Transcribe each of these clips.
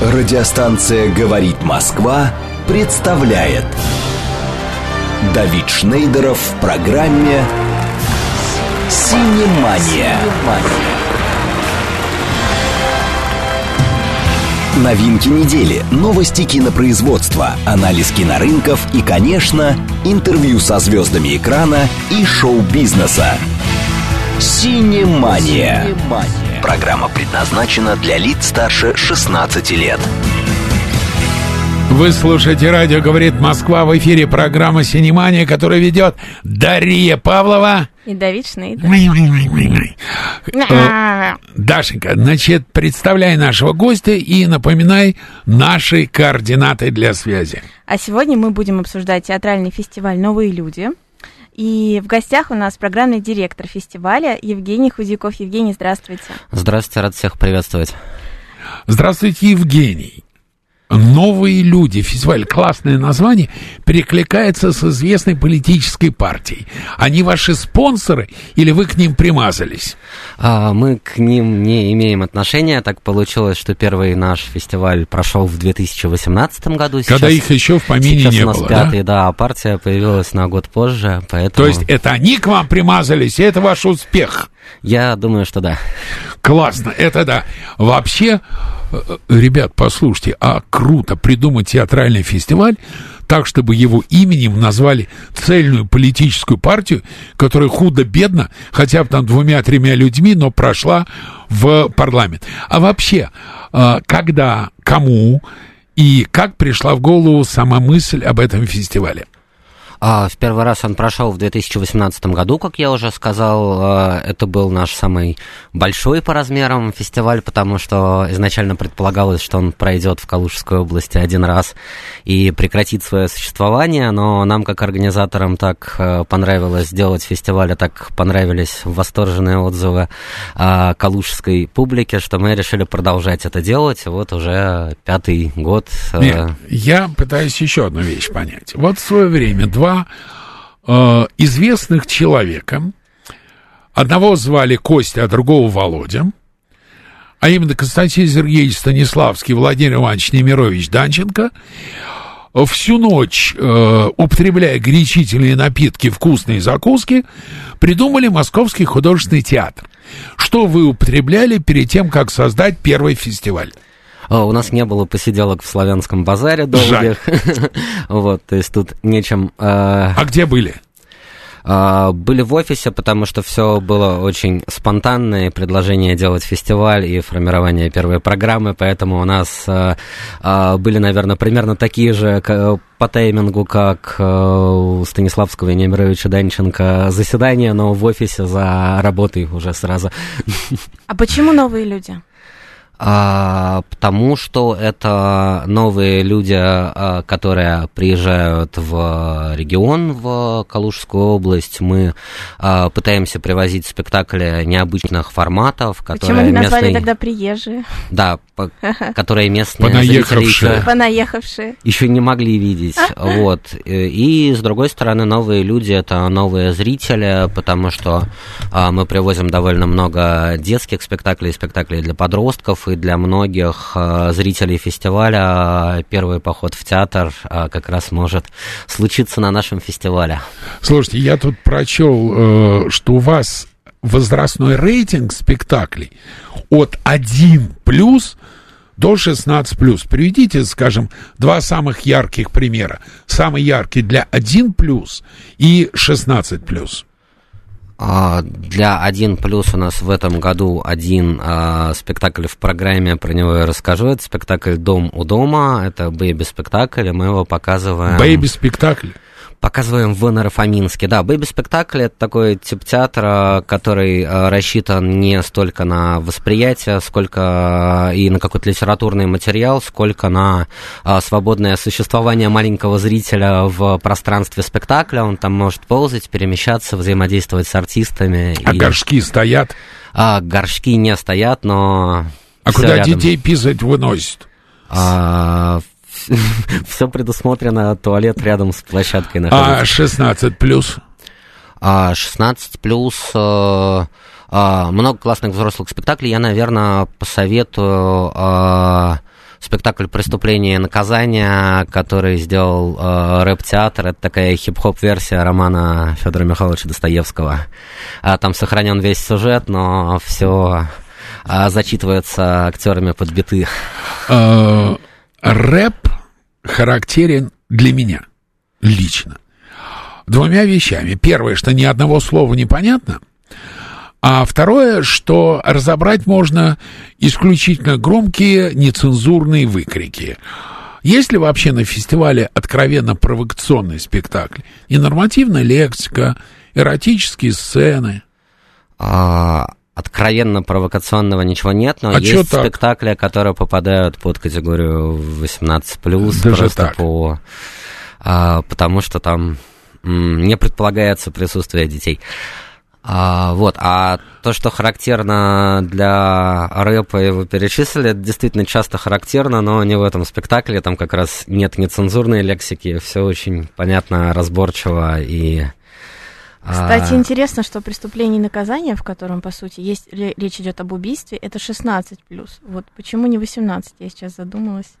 Радиостанция «Говорит Москва» представляет Давид Шнейдеров в программе «Синемания». Новинки недели, новости кинопроизводства, анализ кинорынков и, конечно, интервью со звездами экрана и шоу-бизнеса. «Синемания». Программа предназначена для лиц старше 16 лет. Вы слушаете радио «Говорит Москва» в эфире программа «Синемания», которая ведет Дарья Павлова. И Давид Шнейдер. Э, Дашенька, значит, представляй нашего гостя и напоминай наши координаты для связи. А сегодня мы будем обсуждать театральный фестиваль «Новые люди». И в гостях у нас программный директор фестиваля Евгений Худяков. Евгений, здравствуйте. Здравствуйте, рад всех приветствовать. Здравствуйте, Евгений. Новые люди. Фестиваль классное название перекликается с известной политической партией. Они ваши спонсоры или вы к ним примазались? А, мы к ним не имеем отношения. Так получилось, что первый наш фестиваль прошел в 2018 году. Когда их еще в помине сейчас не у нас было, пятый, да? да? а партия появилась на год позже, поэтому... То есть это они к вам примазались, и это ваш успех. Я думаю, что да. Классно, это да. Вообще, ребят, послушайте, а круто придумать театральный фестиваль так, чтобы его именем назвали цельную политическую партию, которая худо-бедно, хотя бы там двумя-тремя людьми, но прошла в парламент. А вообще, э, когда, кому и как пришла в голову сама мысль об этом фестивале? А, в первый раз он прошел в 2018 году, как я уже сказал. А, Это был наш самый большой по размерам фестиваль, потому что изначально предполагалось, что он пройдет в Калужской области один раз и прекратит свое существование, но нам, как организаторам, так э, понравилось сделать фестиваль, а так понравились восторженные отзывы а, калужской публики, что мы решили продолжать это делать. Вот уже пятый год. э, Нет, я пытаюсь еще одну вещь понять. Вот в свое время два э, известных человека, одного звали Костя, а другого Володя, а именно Константин Сергеевич Станиславский, Владимир Иванович Немирович Данченко, всю ночь, э, употребляя горячительные напитки, вкусные закуски, придумали Московский художественный театр. Что вы употребляли перед тем, как создать первый фестиваль? А, У нас не было посиделок в славянском базаре долгих. Вот, то есть тут нечем... э, А где были? а, Были в офисе, потому что все было очень спонтанное, предложение делать фестиваль и формирование первой программы, поэтому у нас э, были, наверное, примерно такие же по таймингу, как э, у Станиславского и Немировича Данченко заседания, но в офисе за работой уже сразу. А почему новые люди? А, потому что это новые люди, а, которые приезжают в регион, в Калужскую область. Мы а, пытаемся привозить спектакли необычных форматов, Почему которые не назвали местные, тогда приезжие, да, по- которые местные Понаехавшие. зрители еще, понаехавшие? еще не могли видеть. Вот. И, с другой стороны, новые люди это новые зрители, потому что а, мы привозим довольно много детских спектаклей, спектаклей для подростков, и для многих а, зрителей фестиваля а, первый поход в театр а, как раз может случиться на нашем фестивале. Слушайте, я тут прочел, э, что у вас возрастной рейтинг спектаклей от 1 плюс до 16 плюс. Приведите, скажем, два самых ярких примера. Самый яркий для 1 плюс и 16 плюс. А, Для один плюс у нас в этом году один а, спектакль в программе, про него я расскажу. Это спектакль «Дом у дома», это baby-спектакль, и мы его показываем... Baby-спектакль. Показываем в Наро-Фоминске. Да, baby-спектакль это такой тип театра, который э, рассчитан не столько на восприятие, сколько э, и на какой-то литературный материал, сколько на э, свободное существование маленького зрителя в пространстве спектакля. Он там может ползать, перемещаться, взаимодействовать с артистами. А и- горшки стоят. а, горшки не стоят, но... А куда рядом. детей писать выносят? все предусмотрено, туалет рядом с площадкой А находится. 16 плюс? А 16 плюс э, э, много классных взрослых спектаклей. Я, наверное, посоветую э, спектакль «Преступление и наказание», который сделал э, рэп-театр. Это такая хип-хоп-версия романа Федора Михайловича Достоевского. А, там сохранен весь сюжет, но все а, зачитывается актерами подбиты. Э, рэп характерен для меня лично двумя вещами. Первое, что ни одного слова непонятно, а второе, что разобрать можно исключительно громкие нецензурные выкрики. Есть ли вообще на фестивале откровенно провокационный спектакль? Ненормативная лексика, эротические сцены? А, откровенно провокационного ничего нет, но а есть так? спектакли, которые попадают под категорию 18+, Даже просто так? по... А, потому что там не предполагается присутствие детей. А, вот, а то, что характерно для рэпа, вы перечислили, это действительно часто характерно, но не в этом спектакле, там как раз нет нецензурной лексики, все очень понятно, разборчиво и... Кстати, а, интересно, что преступление и наказание, в котором, по сути, есть ре- речь идет об убийстве, это 16 Вот почему не 18, я сейчас задумалась.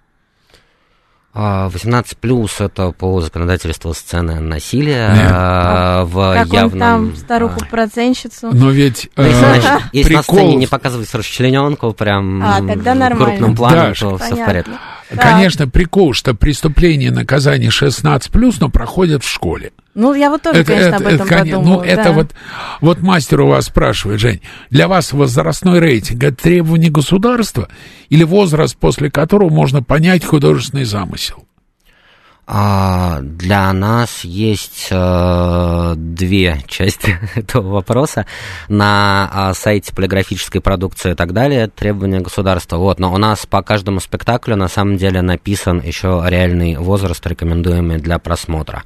А, 18 плюс это по законодательству сцены насилия Нет. а, в как он явном. там а, старуху-процентщицу. Но ведь э, значит, если на сцене прикол, не показывать расчлененку прям А, тогда нормально. крупным планом, Даш, то все в Понятно. порядке. Конечно, прикол, что преступление и наказание 16+, но проходят в школе. Ну, я вот тоже, конечно, об этом коне- подумала. Ну, это да. вот, вот мастер у вас спрашивает, Жень, для вас возрастной рейтинг это требование государства или возраст, после которого можно понять художественный замысел? А, для нас есть э, две части этого вопроса. На а, сайте полиграфической продукции и так далее требования государства. Вот, но у нас по каждому спектаклю на самом деле написан еще реальный возраст, рекомендуемый для просмотра.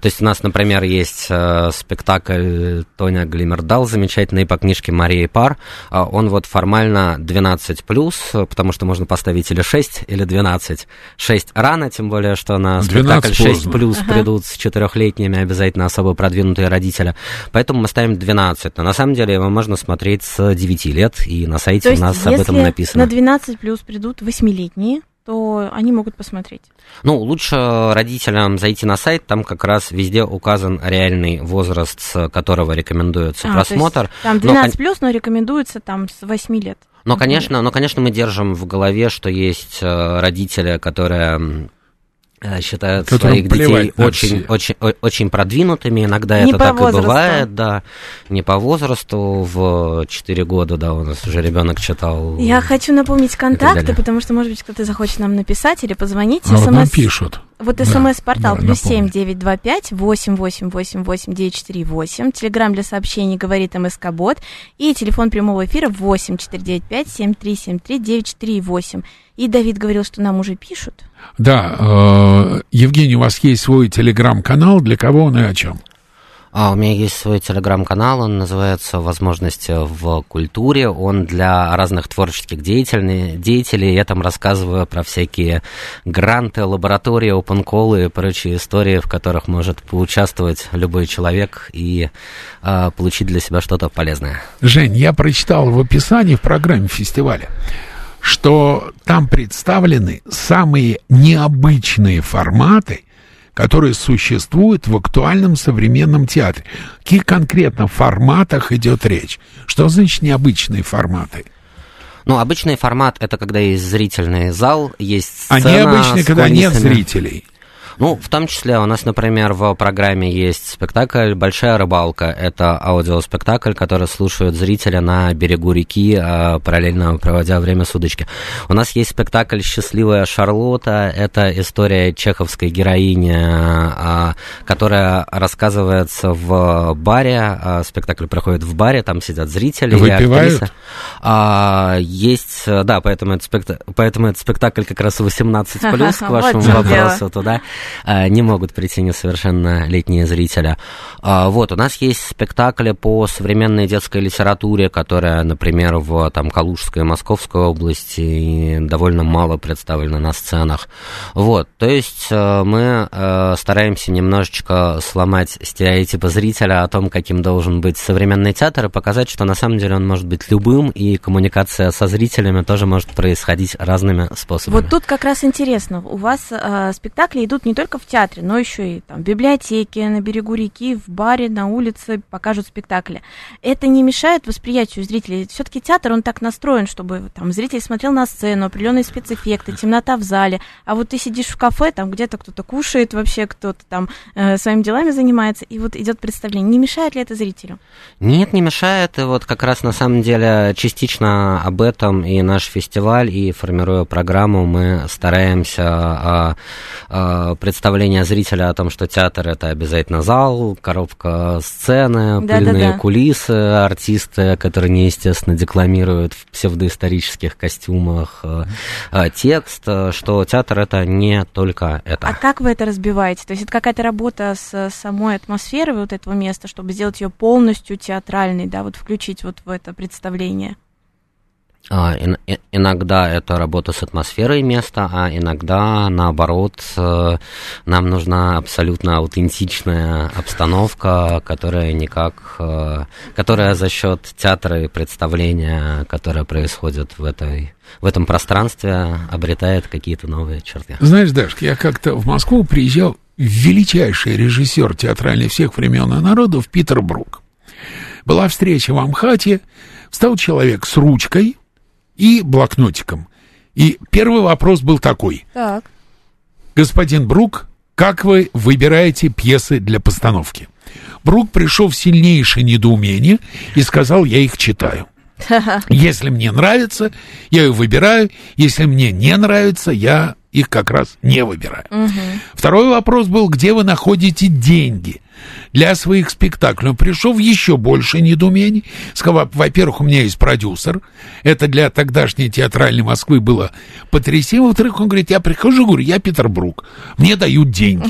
То есть у нас, например, есть э, спектакль Тоня Глимердал, замечательный по книжке Марии Пар. А, он вот формально 12+, потому что можно поставить или 6, или 12. 6 рано, тем более, что на 12 спектакль 6 поздно. плюс придут с четырехлетними обязательно особо продвинутые родители. Поэтому мы ставим 12. Но на самом деле его можно смотреть с 9 лет, и на То сайте у есть, нас об этом написано. на 12 плюс придут восьмилетние, то они могут посмотреть. Ну, лучше родителям зайти на сайт, там как раз везде указан реальный возраст, с которого рекомендуется А, то есть просмотр. Там Но, 12 плюс, но рекомендуется там с 8 лет. Но, конечно, но, конечно, мы держим в голове, что есть э, родители, которые считают Которым своих детей очень, очень, очень продвинутыми. Иногда Не это так возрасту. и бывает, да. Не по возрасту. В 4 года, да, у нас уже ребенок читал. Я хочу напомнить контакты, потому что, может быть, кто-то захочет нам написать или позвонить. А вот нам СМС пишут. Вот смс-портал да, плюс семь девять два пять восемь восемь восемь восемь девять четыре восемь. Телеграмм для сообщений говорит МСК Бот. И телефон прямого эфира восемь четыре девять пять семь три семь три девять четыре восемь. И Давид говорил, что нам уже пишут. Да, э, Евгений, у вас есть свой телеграм-канал, для кого он и о чем? А, у меня есть свой телеграм-канал, он называется «Возможности в культуре». Он для разных творческих деятелей, деятелей. Я там рассказываю про всякие гранты, лаборатории, опенколы и прочие истории, в которых может поучаствовать любой человек и а, получить для себя что-то полезное. Жень, я прочитал в описании в программе фестиваля, что там представлены самые необычные форматы, которые существуют в актуальном современном театре. О каких конкретно форматах идет речь? Что значит необычные форматы? Ну, обычный формат — это когда есть зрительный зал, есть А сцена необычные, с когда нет зрителей. Ну, в том числе у нас, например, в программе есть спектакль «Большая рыбалка». Это аудиоспектакль, который слушают зрители на берегу реки, а, параллельно проводя время с удочки. У нас есть спектакль «Счастливая Шарлотта». Это история чеховской героини, а, которая рассказывается в баре. А, Спектакль проходит в баре, там сидят зрители. и Выпивают? актриса. А, есть, да, поэтому этот, спекта- поэтому этот спектакль как раз 18+, к вашему вопросу туда. Э, не могут прийти несовершеннолетние зрители. А, вот, у нас есть спектакли по современной детской литературе, которая, например, в там, Калужской и Московской области довольно мало представлена на сценах. Вот, то есть э, мы э, стараемся немножечко сломать стереотипы зрителя о том, каким должен быть современный театр, и показать, что на самом деле он может быть любым, и коммуникация со зрителями тоже может происходить разными способами. Вот тут как раз интересно, у вас э, спектакли идут не только в театре, но еще и там, в библиотеке, на берегу реки, в баре, на улице покажут спектакли. Это не мешает восприятию зрителей. Все-таки театр, он так настроен, чтобы там зритель смотрел на сцену, определенные спецэффекты, темнота в зале. А вот ты сидишь в кафе, там где-то кто-то кушает вообще, кто-то там э, своими делами занимается, и вот идет представление. Не мешает ли это зрителю? Нет, не мешает. И вот как раз на самом деле частично об этом и наш фестиваль, и формируя программу, мы стараемся а, а, представление зрителя о том, что театр это обязательно зал, коробка сцены, Да, пыльные да, да. кулисы, артисты, которые неестественно декламируют в псевдоисторических костюмах, э, э, текст, э, что театр это не только это. А как вы это разбиваете? То есть это какая-то работа с самой атмосферой вот этого места, чтобы сделать ее полностью театральной, да, вот включить вот в это представление? А, иногда это работа с атмосферой места, а иногда, наоборот, э, нам нужна абсолютно аутентичная обстановка, которая никак, э, которая за счет театра и представления, которое происходит в, этой, в этом пространстве, обретает какие-то новые черты. Знаешь, Дашка, я как-то в Москву приезжал величайший режиссер театральный всех времен и народов Питер Брук. Была встреча в Амхате, встал человек с ручкой и блокнотиком. И первый вопрос был такой. Так. Господин Брук, как вы выбираете пьесы для постановки? Брук пришел в сильнейшее недоумение и сказал, я их читаю. Если мне нравится, я их выбираю. Если мне не нравится, я их как раз не выбираю. Второй вопрос был, где вы находите деньги для своих спектаклей. Он пришел в еще больше недоумений. Сказал, во-первых, у меня есть продюсер. Это для тогдашней театральной Москвы было потрясение. Во-вторых, он говорит, я прихожу, говорю, я Питер Брук. Мне дают деньги.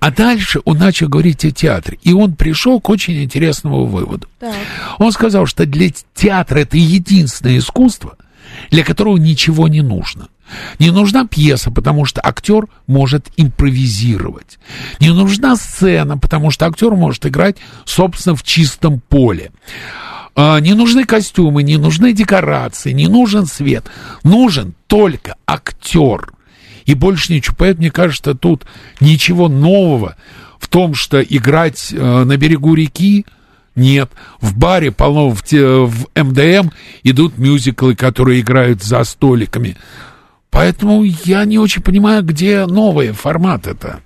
А дальше он начал говорить о театре. И он пришел к очень интересному выводу. Так. Он сказал, что для театра это единственное искусство, для которого ничего не нужно. Не нужна пьеса, потому что актер может импровизировать. Не нужна сцена, потому что актер может играть, собственно, в чистом поле. А, Не нужны костюмы, не нужны декорации, не нужен свет. Нужен только актер. И больше ничего. Поэтому, мне кажется, тут ничего нового в том, что играть э, на берегу реки, нет. В баре полно, в, в МДМ идут мюзиклы, которые играют за столиками. Поэтому я не очень понимаю, где новый формат это.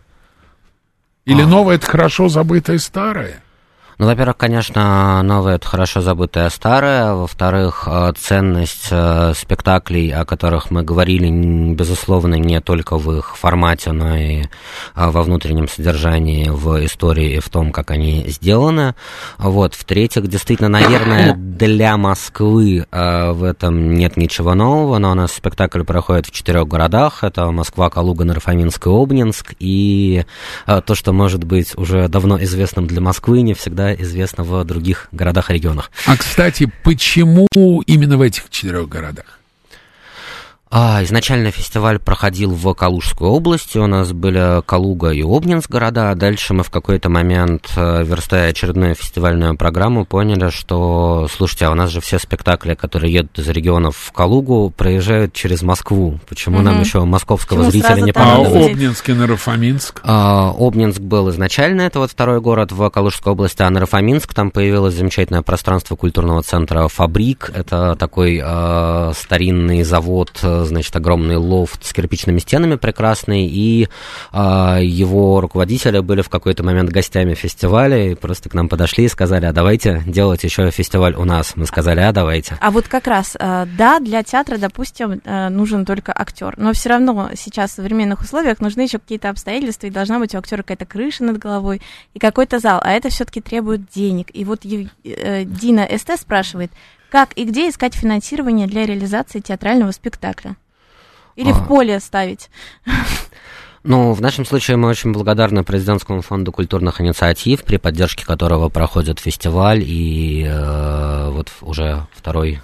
Или А. новое это хорошо забытое старое. Ну, во-первых, конечно, новое это хорошо забытое старое. Во-вторых, э, ценность э, спектаклей, о которых мы говорили, безусловно, не только в их формате, но и э, во внутреннем содержании, в истории и в том, как они сделаны. Вот. В-третьих, действительно, наверное, для Москвы в этом нет ничего нового, но у нас спектакль проходит в четырех городах. Это Москва, Калуга, Нарфаминск и Обнинск. И то, что может быть уже давно известным для Москвы, не всегда известно в других городах и регионах. А, кстати, почему именно в этих четырех городах? А, изначально фестиваль проходил в Калужской области, у нас были Калуга и Обнинск города, а дальше мы в какой-то момент, э, верстая очередную фестивальную программу, поняли, что, слушайте, а у нас же все спектакли, которые едут из регионов в Калугу, проезжают через Москву. Почему нам Мгм. еще московского Почему зрителя не А понадобится? будет. Обнинск и Нарафаминск? А, Обнинск был изначально, это вот второй город в Калужской области, а Нарафаминск, там появилось замечательное пространство культурного центра «Фабрик». Это такой э, старинный завод, э, значит, огромный лофт с кирпичными стенами прекрасный, и э, его руководители были в какой-то момент гостями фестиваля, и просто к нам подошли и сказали, а давайте делать еще фестиваль у нас. Мы сказали, а давайте. А вот как раз, э, да, для театра, допустим, э, нужен только актер, но все равно сейчас в современных условиях нужны еще какие-то обстоятельства, и должна быть у актера какая-то крыша над головой и какой-то зал, а это все-таки требует денег. И вот э, Дина СТ спрашивает, как и где искать финансирование для реализации театрального спектакля? Или А. в поле ставить? Ну, в нашем случае мы очень благодарны президентскому фонду культурных инициатив, при поддержке которого проходит фестиваль, и э, вот уже второй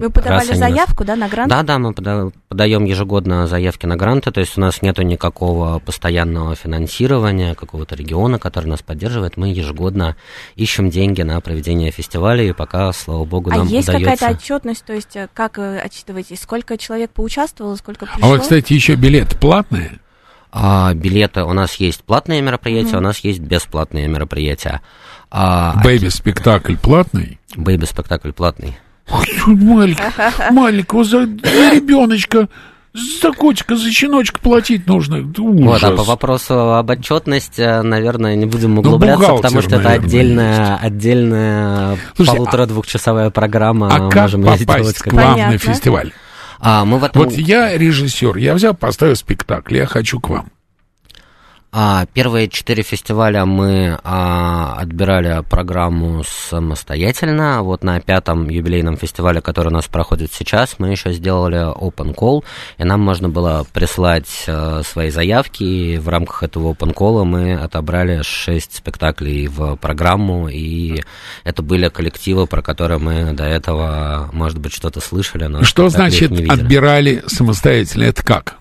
Вы подавали раз заявку, да, на грант? Да, да, мы пода- подаем ежегодно заявки на гранты, то есть у нас нету никакого постоянного финансирования какого-то региона, который нас поддерживает. Мы ежегодно ищем деньги на проведение фестиваля, и пока, слава богу, А нам есть удается. какая-то отчетность, то есть э, как э, отчитываете, сколько человек поучаствовало, сколько пришло? А вот, кстати, еще билеты платные. А, билеты у нас есть платные мероприятия, у нас есть бесплатные мероприятия. А, Бэйби-спектакль платный. Бэйби-спектакль платный. Маленького, маленького за, ребеночка, за котика, за щеночка платить нужно. Это Вот, а Ужас. по вопросу об отчетности, наверное, не будем Ну, углубляться, бухгалтер, потому что это отдельная, отдельная Слушайте, полутора-двухчасовая программа. а как можем попасть к вам на Понятно. фестиваль? А, мы в этом... Вот я режиссер, я взял, поставил спектакль, я хочу к вам. А, первые четыре фестиваля мы а, отбирали программу самостоятельно. Вот на пятом юбилейном фестивале, который у нас проходит сейчас, мы еще сделали open call, и нам можно было прислать а, свои заявки. И в рамках этого open call мы отобрали шесть спектаклей в программу, и это были коллективы, про которые мы до этого, может быть, что-то слышали, но Что значит отбирали самостоятельно? Это как?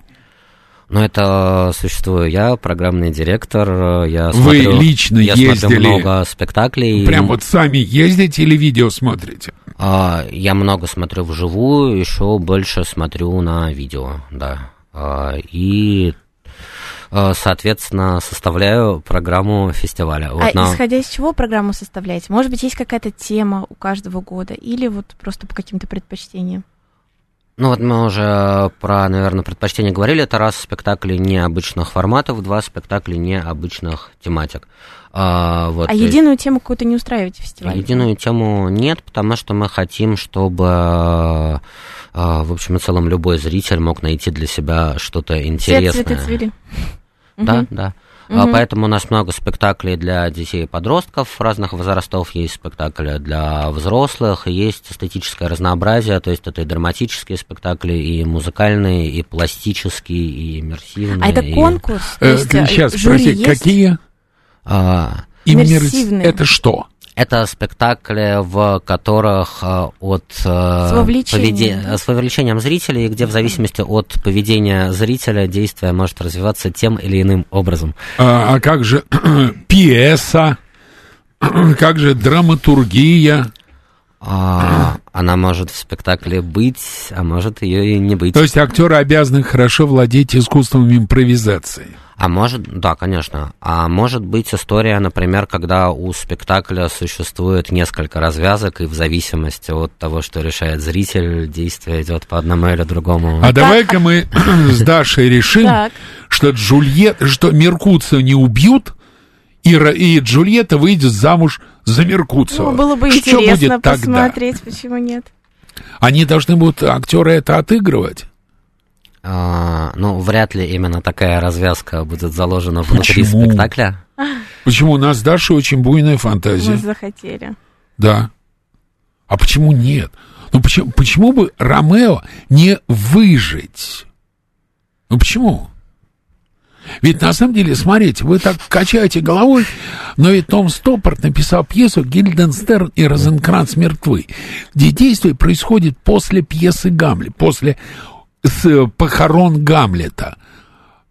Ну, это существую я, программный директор, я Вы смотрю, лично я ездили? смотрю много спектаклей. Прям вот сами ездите или видео смотрите? А, я много смотрю вживую, еще больше смотрю на видео, да. А, и, а, соответственно, составляю программу фестиваля. Вот а на- исходя из чего программу составляете? Может быть, есть какая-то тема у каждого года или вот просто по каким-то предпочтениям? Ну вот мы уже про, наверное, предпочтение говорили. Это раз спектакли необычных форматов, два спектакля необычных тематик. А, вот, а единую тему какую-то не устраиваете в фестивале? Единую тему нет, потому что мы хотим, чтобы, э, в общем и целом, любой зритель мог найти для себя что-то Все интересное. цветы цвели. Да, да. Мгм. Поэтому у нас много спектаклей для детей и подростков разных возрастов, есть спектакли для взрослых, есть эстетическое разнообразие, то есть это и драматические спектакли, и музыкальные, и пластические, и иммерсивные. А это и, конкурс? Э, сейчас, жюри есть? какие? а, Иммерсивные. Это что? Это спектакли, в которых э, от э, вовлечением, поведе- да? с вовлечением зрителей, где в зависимости от поведения зрителя действие может развиваться тем или иным образом. А, а как же пьеса? Как же драматургия? А, она может в спектакле быть, а может ее и не быть. То есть актеры обязаны хорошо владеть искусством импровизации. А может, да, конечно. А может быть история, например, когда у спектакля существует несколько развязок, и в зависимости от того, что решает зритель, действие идет по одному или другому. А давай-ка мы с Дашей решим, что Джульет, что Меркуцию не убьют, и, Ра- и Джульетта выйдет замуж за Меркуцева. Ну, было бы Что интересно будет тогда? посмотреть, почему нет. Они должны будут, актеры, это отыгрывать. А, ну, вряд ли именно такая развязка будет заложена внутри Почему? спектакля. Почему у нас с Дашей очень буйная фантазия? Мы захотели. Да. А почему нет? Ну почему, почему бы Ромео не выжить? Ну почему? Ведь на самом деле, смотрите, вы так качаете головой, но ведь Том Стоппорт написал пьесу «Гильденстерн и Розенкранц мертвы», где действие происходит после пьесы Гамлет, после с похорон Гамлета.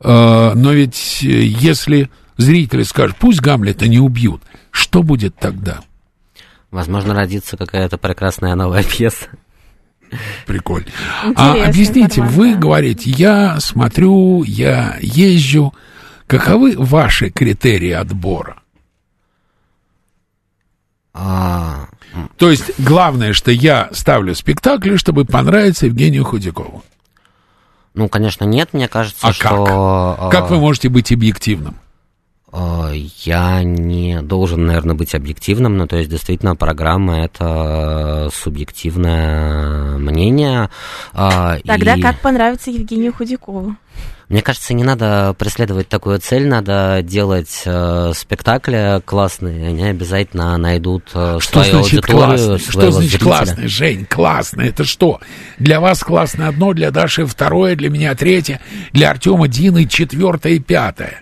Э, Но ведь э, если зрители скажут, пусть Гамлета не убьют, что будет тогда? Возможно, родится какая-то прекрасная новая пьеса. Прикольно. Интересная а объясните, вы информация. говорите, я смотрю, я езжу. Каковы ваши критерии отбора? А, То есть главное, что я ставлю спектакли, чтобы понравиться Евгению Худякову. ну, конечно, нет, мне кажется, А что... а, Как вы можете быть объективным? Э, я не должен, наверное, быть объективным, но то есть действительно программа это субъективное мнение. Э, Тогда и... как понравится Евгению Худякову? Мне кажется, не надо преследовать такую цель, надо делать э, спектакли классные, они обязательно найдут э, что свою значит аудиторию, Что значит зрителя. классный, Жень, классный, это что? Для вас классное одно, для Даши второе, для меня третье, для Артема Дины четвертое и пятое.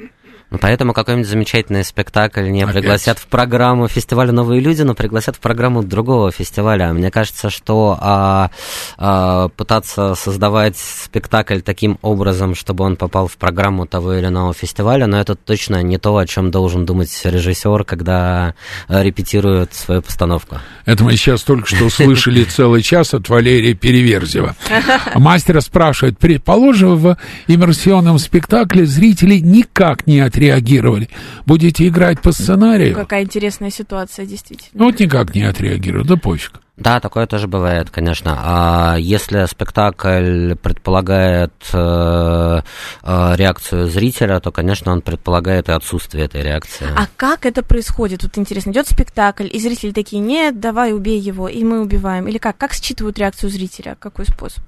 Ну, поэтому какой-нибудь замечательный спектакль не Опять. пригласят в программу фестиваля «Новые люди», но пригласят в программу другого фестиваля. Мне кажется, что а, а, пытаться создавать спектакль таким образом, чтобы он попал в программу того или иного фестиваля, но это точно не то, о чем должен думать режиссер, когда репетирует свою постановку. Это мы сейчас только что слышали целый час от Валерия Переверзева. Мастера спрашивает, предположим, в иммерсионном спектакле зрители никак не отреагируют отреагировали. Будете играть по сценарию. Какая интересная ситуация, действительно. Ну, вот никак не отреагируют, да пофиг. Да, такое тоже бывает, конечно. А если спектакль предполагает э, э, реакцию зрителя, то, конечно, он предполагает и отсутствие этой реакции. А как это происходит? Вот интересно, идет спектакль, и зрители такие, нет, давай убей его, и мы убиваем. Или как? Как считывают реакцию зрителя? Какой способ?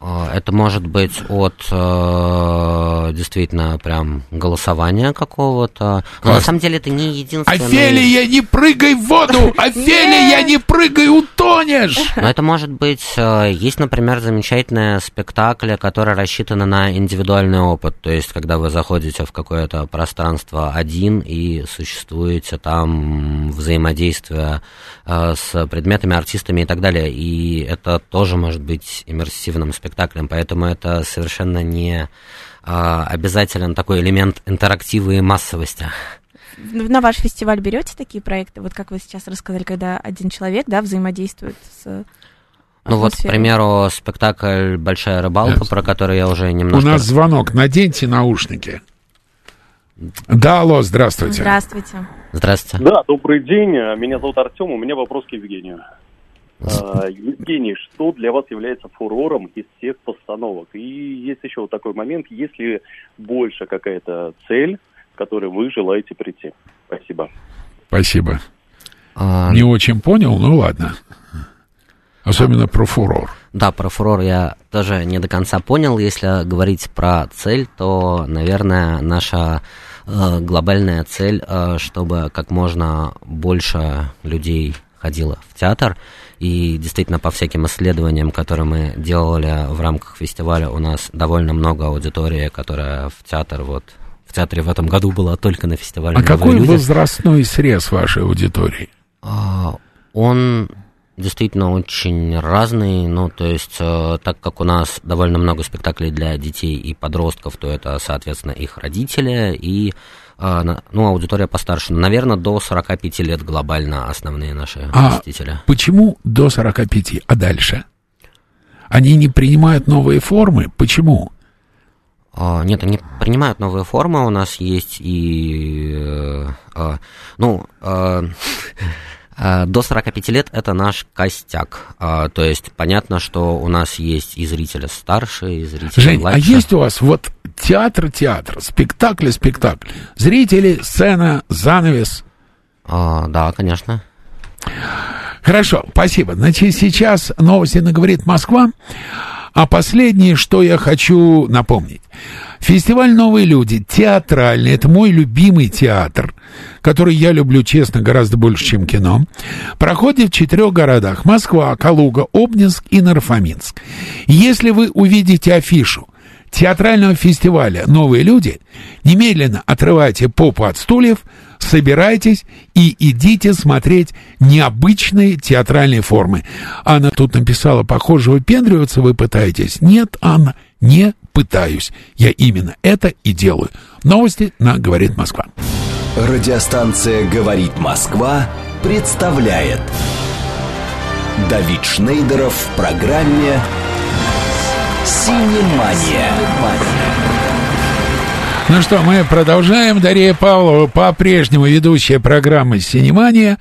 А, это может быть от э, действительно прям голосования какого-то. Но на самом деле это не единственное. Офелия, не прыгай в воду! Офелия, не прыгай, утонешь! Но это может быть... Э, есть, например, замечательные спектакли, которые рассчитаны на индивидуальный опыт. То есть, когда вы заходите в какое-то пространство один и существуете там взаимодействие э, с предметами, артистами и так далее. И это тоже может быть иммерсивным спектаклем спектаклем, поэтому это совершенно не а, обязателен такой элемент интерактива и массовости. На ваш фестиваль берете такие проекты, вот как вы сейчас рассказали, когда один человек, да, взаимодействует с ну вот, к примеру, спектакль «Большая рыбалка», yes. про который я уже немножко... У нас звонок, наденьте наушники. Да, алло, здравствуйте. Здравствуйте. Здравствуйте. Да, добрый день. Меня зовут Артем, у меня вопрос к Евгению. А, Евгений, что для вас является фурором из всех постановок? И есть еще вот такой момент, есть ли больше какая-то цель, к которой вы желаете прийти? Спасибо. Спасибо. А... Не очень понял, ну ладно. Особенно а... про фурор. Да, про фурор я тоже не до конца понял. Если говорить про цель, то, наверное, наша э, глобальная цель, э, чтобы как можно больше людей ходило в театр. И действительно, по всяким исследованиям, которые мы делали в рамках фестиваля, у нас довольно много аудитории, которая в театр вот в театре в этом году была только на фестивале. А какой люди. возрастной срез вашей аудитории? А, он действительно очень разный. Ну, то есть, э, так как у нас довольно много спектаклей для детей и подростков, то это, соответственно, их родители и ну, аудитория постарше. Наверное, до 45 лет глобально основные наши а посетители. почему до 45? А дальше? Они не принимают новые формы? Почему? А, нет, они принимают новые формы. У нас есть и... Э, ну... Э, до 45 лет это наш костяк. А, то есть понятно, что у нас есть и зрители старше, и зрители Жень, младше. а есть у вас вот театр-театр, спектакль-спектакль, зрители, сцена, занавес? А, да, конечно. Хорошо, спасибо. Значит, сейчас новости на «Говорит Москва». А последнее, что я хочу напомнить. Фестиваль «Новые люди» театральный, это мой любимый театр, который я люблю, честно, гораздо больше, чем кино, проходит в четырех городах – Москва, Калуга, Обнинск и Нарфаминск. Если вы увидите афишу театрального фестиваля «Новые люди», немедленно отрывайте попу от стульев, собирайтесь и идите смотреть необычные театральные формы. Анна тут написала, похоже, выпендриваться вы пытаетесь. Нет, Анна, не пытаюсь. Я именно это и делаю. Новости на «Говорит Москва». Радиостанция «Говорит Москва» представляет Давид Шнейдеров в программе «Синемания». Ну что, мы продолжаем. Дарья Павлова по-прежнему ведущая программы «Синемания».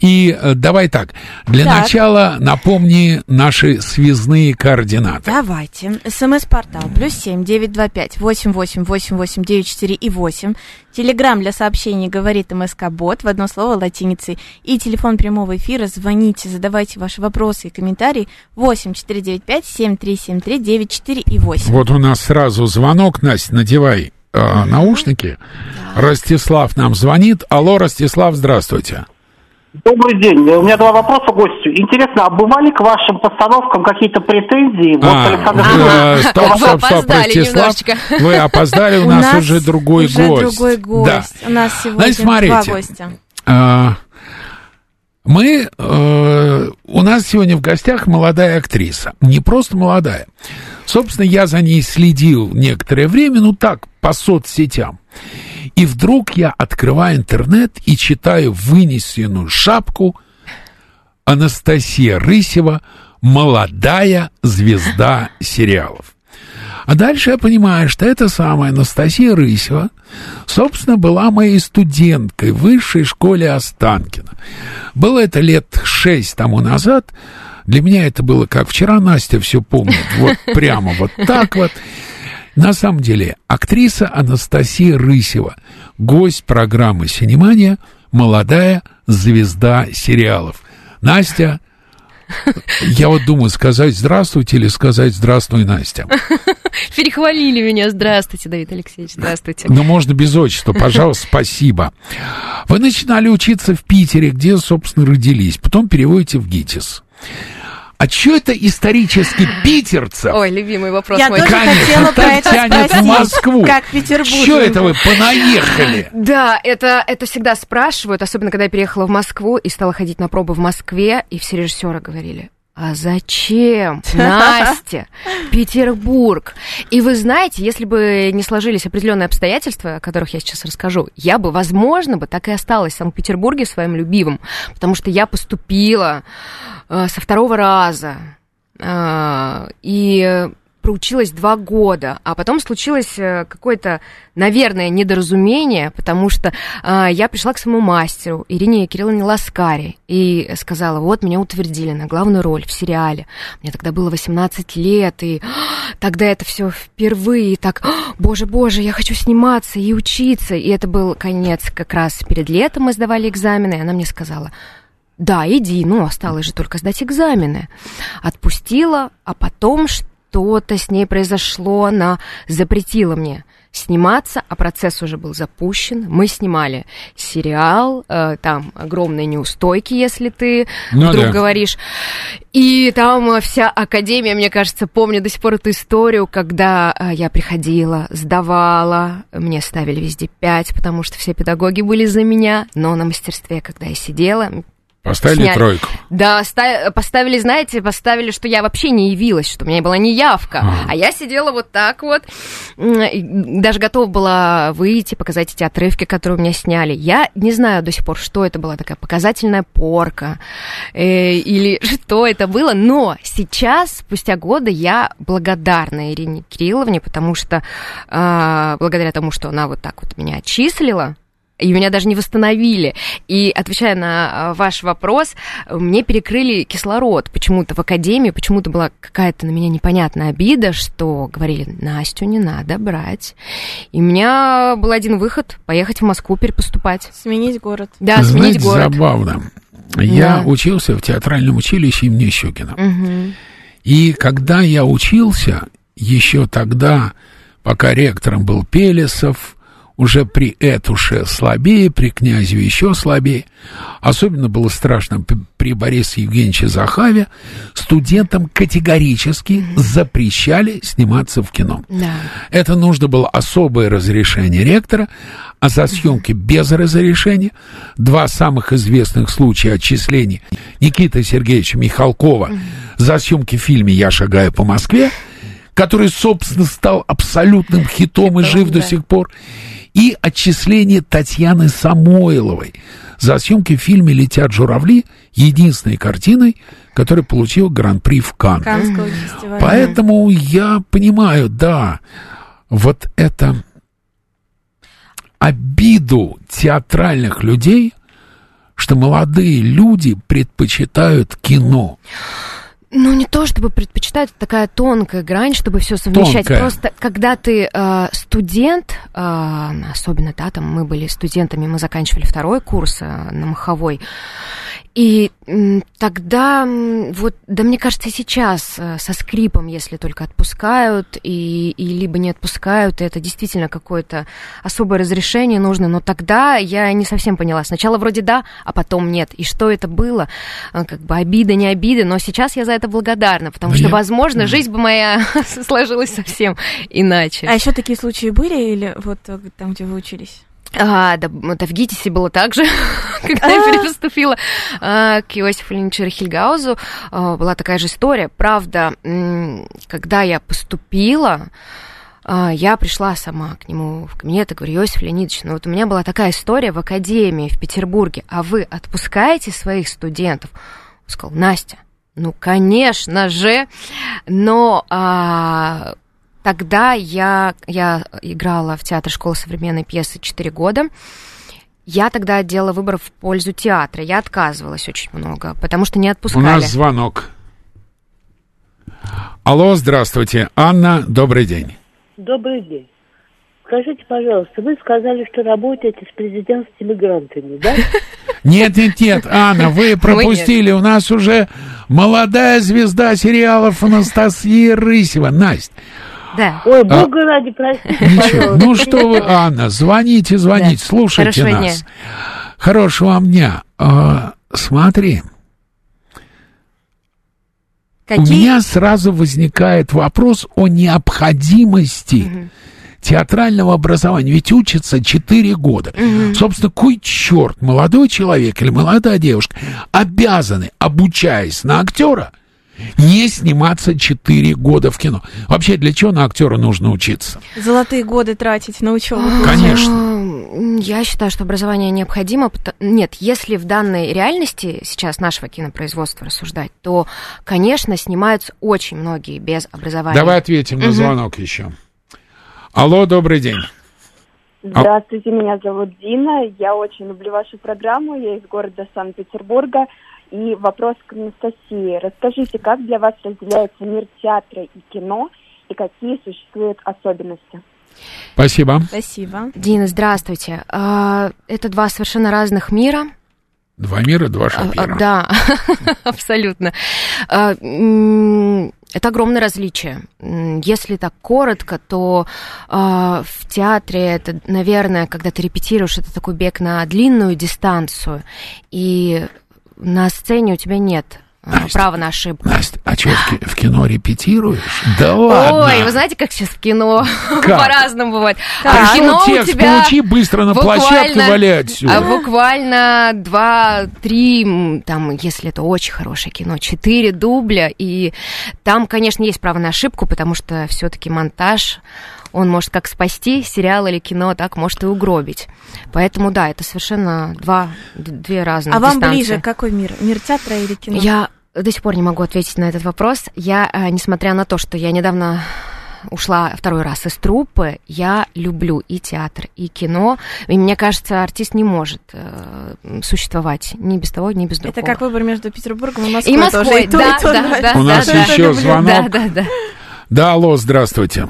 И э, давай так, для Так. начала напомни наши связные координаты. Давайте. СМС-портал плюс семь девять два пять восемь восемь восемь восемь девять четыре и восемь. Телеграмм для сообщений говорит МСК Бот в одно слово латиницей. И телефон прямого эфира. Звоните, задавайте ваши вопросы и комментарии. Восемь четыре девять пять семь три семь три девять четыре и восемь. Вот у нас сразу звонок, Настя, надевай э, наушники. Ростислав нам звонит. Алло, Ростислав, здравствуйте. Добрый день. У меня два вопроса гостю. Интересно, а бывали к вашим постановкам какие-то претензии? Вот А, Александр э, Иванович стоп, стоп, стоп, опоздали Ростислав. немножечко. Вы опоздали, у, нас, уже другой уже гость. другой гость. Да. У нас сегодня Значит, смотрите. два гостя. А, Мы, э, у нас сегодня в гостях молодая актриса. Не просто молодая. Собственно, я за ней следил некоторое время, ну так, по соцсетям. И вдруг я открываю интернет и читаю вынесенную шапку Анастасия Рысева «Молодая звезда сериалов». А дальше я понимаю, что эта самая Анастасия Рысева, собственно, была моей студенткой в высшей школе Останкина. Было это лет шесть тому назад. Для меня это было как вчера, Настя все помнит, вот прямо вот так вот. На самом деле, актриса Анастасия Рысева, гость программы «Синемания», молодая звезда сериалов. Настя, я вот думаю, сказать здравствуйте или сказать здравствуй, Настя. Перехвалили меня. Здравствуйте, Давид Алексеевич. Здравствуйте. Ну, можно без отчества, пожалуйста, спасибо. Вы начинали учиться в Питере, где, собственно, родились. Потом переводите в ГИТИС. А что это исторически питерцев? Ой, любимый вопрос Я мой. тоже Конечно, хотела про это тянет в спросить. Москву. Как Петербург. Что это вы понаехали? Да, это, это всегда спрашивают, особенно когда я переехала в Москву и стала ходить на пробы в Москве, и все режиссеры говорили, а зачем, Настя, Петербург? И вы знаете, если бы не сложились определенные обстоятельства, о которых я сейчас расскажу, я бы, возможно, бы так и осталась в Санкт-Петербурге своим любимым, потому что я поступила э, со второго раза. Э, и проучилась два года, а потом случилось э, какое-то, наверное, недоразумение, потому что э, я пришла к своему мастеру Ирине Кирилловне Ласкари и сказала, вот меня утвердили на главную роль в сериале. Мне тогда было 18 лет, и тогда это все впервые, и так, боже, боже, я хочу сниматься и учиться. И это был конец как раз перед летом мы сдавали экзамены, и она мне сказала, да, иди, ну, осталось же только сдать экзамены. Отпустила, а потом что-то с ней произошло, она запретила мне сниматься, а процесс уже был запущен. Мы снимали сериал, э, там огромные неустойки, если ты Ну вдруг да. говоришь. И там вся академия, мне кажется, помню до сих пор эту историю, когда э, я приходила, сдавала, мне ставили везде пять, потому что все педагоги были за меня, но на мастерстве, когда я сидела, Поставили Сняли. тройку. да, ста- поставили, знаете, поставили, что я вообще не явилась, что у меня была неявка. Ага. А я сидела вот так вот, даже готова была выйти, показать эти отрывки, которые у меня сняли. Я не знаю до сих пор, что это была такая показательная порка э, или что это было, но сейчас, спустя годы, я благодарна Ирине Кирилловне, потому что а, благодаря тому, что она вот так вот меня отчислила, и меня даже не восстановили. И отвечая на а, ваш вопрос, мне перекрыли кислород почему-то в академии, почему-то была какая-то на меня непонятная обида, что говорили, Настю не надо брать. И у меня был один выход, поехать в Москву перепоступать. Сменить город. Да, Знаете, сменить город. забавно. Я Да. учился в театральном училище имени Щукина. Мгм. И когда я учился, еще тогда, пока ректором был Пелесов, уже при Этуше слабее, при князе еще слабее. Особенно было страшно при Борисе Евгеньевиче Захаве. Студентам категорически запрещали сниматься в кино. Да. Это нужно было особое разрешение ректора, а за съемки без разрешения два самых известных случая отчислений Никита Сергеевича Михалкова за съемки в фильме «Я шагаю по Москве», который, собственно, стал абсолютным хитом и жив до сих пор, и отчисление Татьяны Самойловой за съемки в фильме «Летят журавли», единственной картиной, которая получила гран-при в Канн. Поэтому я понимаю, да, вот это обиду театральных людей, что молодые люди предпочитают кино. Ну, не то чтобы предпочитают, это такая тонкая грань, чтобы все совмещать. Тонкая. Просто когда ты э, студент, э, особенно, да, там мы были студентами, мы заканчивали второй курс э, на Маховой, и м, тогда, вот, да мне кажется, сейчас э, со скрипом, если только отпускают, и, и либо не отпускают, и это действительно какое-то особое разрешение нужно, но тогда я не совсем поняла. Сначала вроде да, а потом нет. И что это было? Э, Как бы обида, не обида, но сейчас я за это благодарна, потому что, Я- возможно, жизнь бы моя сложилась совсем иначе. А еще такие случаи были или вот э, там, где вы учились? А, да, да, в ГИТИСе было так же, когда я переступила а, к Иосифу Ильичу Рахильгаузу, а, была такая же история. Правда, когда я поступила, а, я пришла сама к нему в кабинет и говорю, Иосиф Леонидович, ну вот у меня была такая история в академии в Петербурге, а вы отпускаете своих студентов? Он сказал, Настя, ну, конечно же, но а, тогда я, я играла в театре школы современной пьесы 4 года. Я тогда делала выбор в пользу театра. Я отказывалась очень много, потому что не У отпускали. нас звонок. Алло, здравствуйте. Анна, добрый день. Добрый день. Скажите, пожалуйста, вы сказали, что работаете с президентскими грантами, да? Нет, нет, нет, Анна, вы пропустили. У нас уже молодая звезда сериалов Анастасия Рысева. Настя, Да. Ой, бога ради, простите, ничего. пожалуйста. Ну что вы, Анна, звоните, звоните, слушайте Хорошего нас. Хорошего вам дня. А, смотри, у Какие? меня сразу возникает вопрос о необходимости театрального образования. Ведь учатся 4 года. Собственно, кой черт, молодой человек или молодая девушка обязаны, обучаясь на актера, не сниматься 4 года в кино. Вообще, для чего на актера нужно учиться? Золотые годы тратить на учебу. Конечно. М, Я считаю, что образование необходимо. Нет, если в данной реальности сейчас нашего кинопроизводства рассуждать, то, конечно, снимаются очень многие без образования. Давай ответим на Мгм. звонок еще. Алло, добрый день. Здравствуйте, меня зовут Дина. Я очень люблю вашу программу. Я из города Санкт-Петербурга. И вопрос к Анастасии. Расскажите, как для вас разделяется мир театра и кино, и какие существуют особенности? Спасибо. Спасибо. Дина, здравствуйте. А, Это два совершенно разных мира. Два мира, два А, шапира. а, Да, абсолютно. А, Это огромное различие. Если так коротко, то а, в театре это, наверное, когда ты репетируешь, это такой бег на длинную дистанцию, и на сцене у тебя нет Настя, права на ошибку. Настя, а что, в, ки- в кино репетируешь? Да ладно. Ой, вы знаете, как сейчас в кино Как? по-разному бывает. А в что кино у текст тебя получи быстро на площадке отсюда. А буквально два-три, м, там, если это очень хорошее кино, четыре дубля, и там, конечно, есть право на ошибку, потому что все-таки монтаж, он может как спасти сериал или кино, так может и угробить. Поэтому, да, это совершенно два, две разные А вам дистанции. ближе какой мир? Мир театра или кино? Я до сих пор не могу ответить на этот вопрос. Я, э, несмотря на то, что я недавно ушла второй раз из труппы, я люблю и театр, и кино. И мне кажется, артист не может э, существовать ни без того, ни без другого. Это как выбор между Петербургом и Москвой. и Москвой, тоже, и то, да, и то да, нравится. да, У да, нас да. еще звонок. Да, да, да. Да, алло, здравствуйте.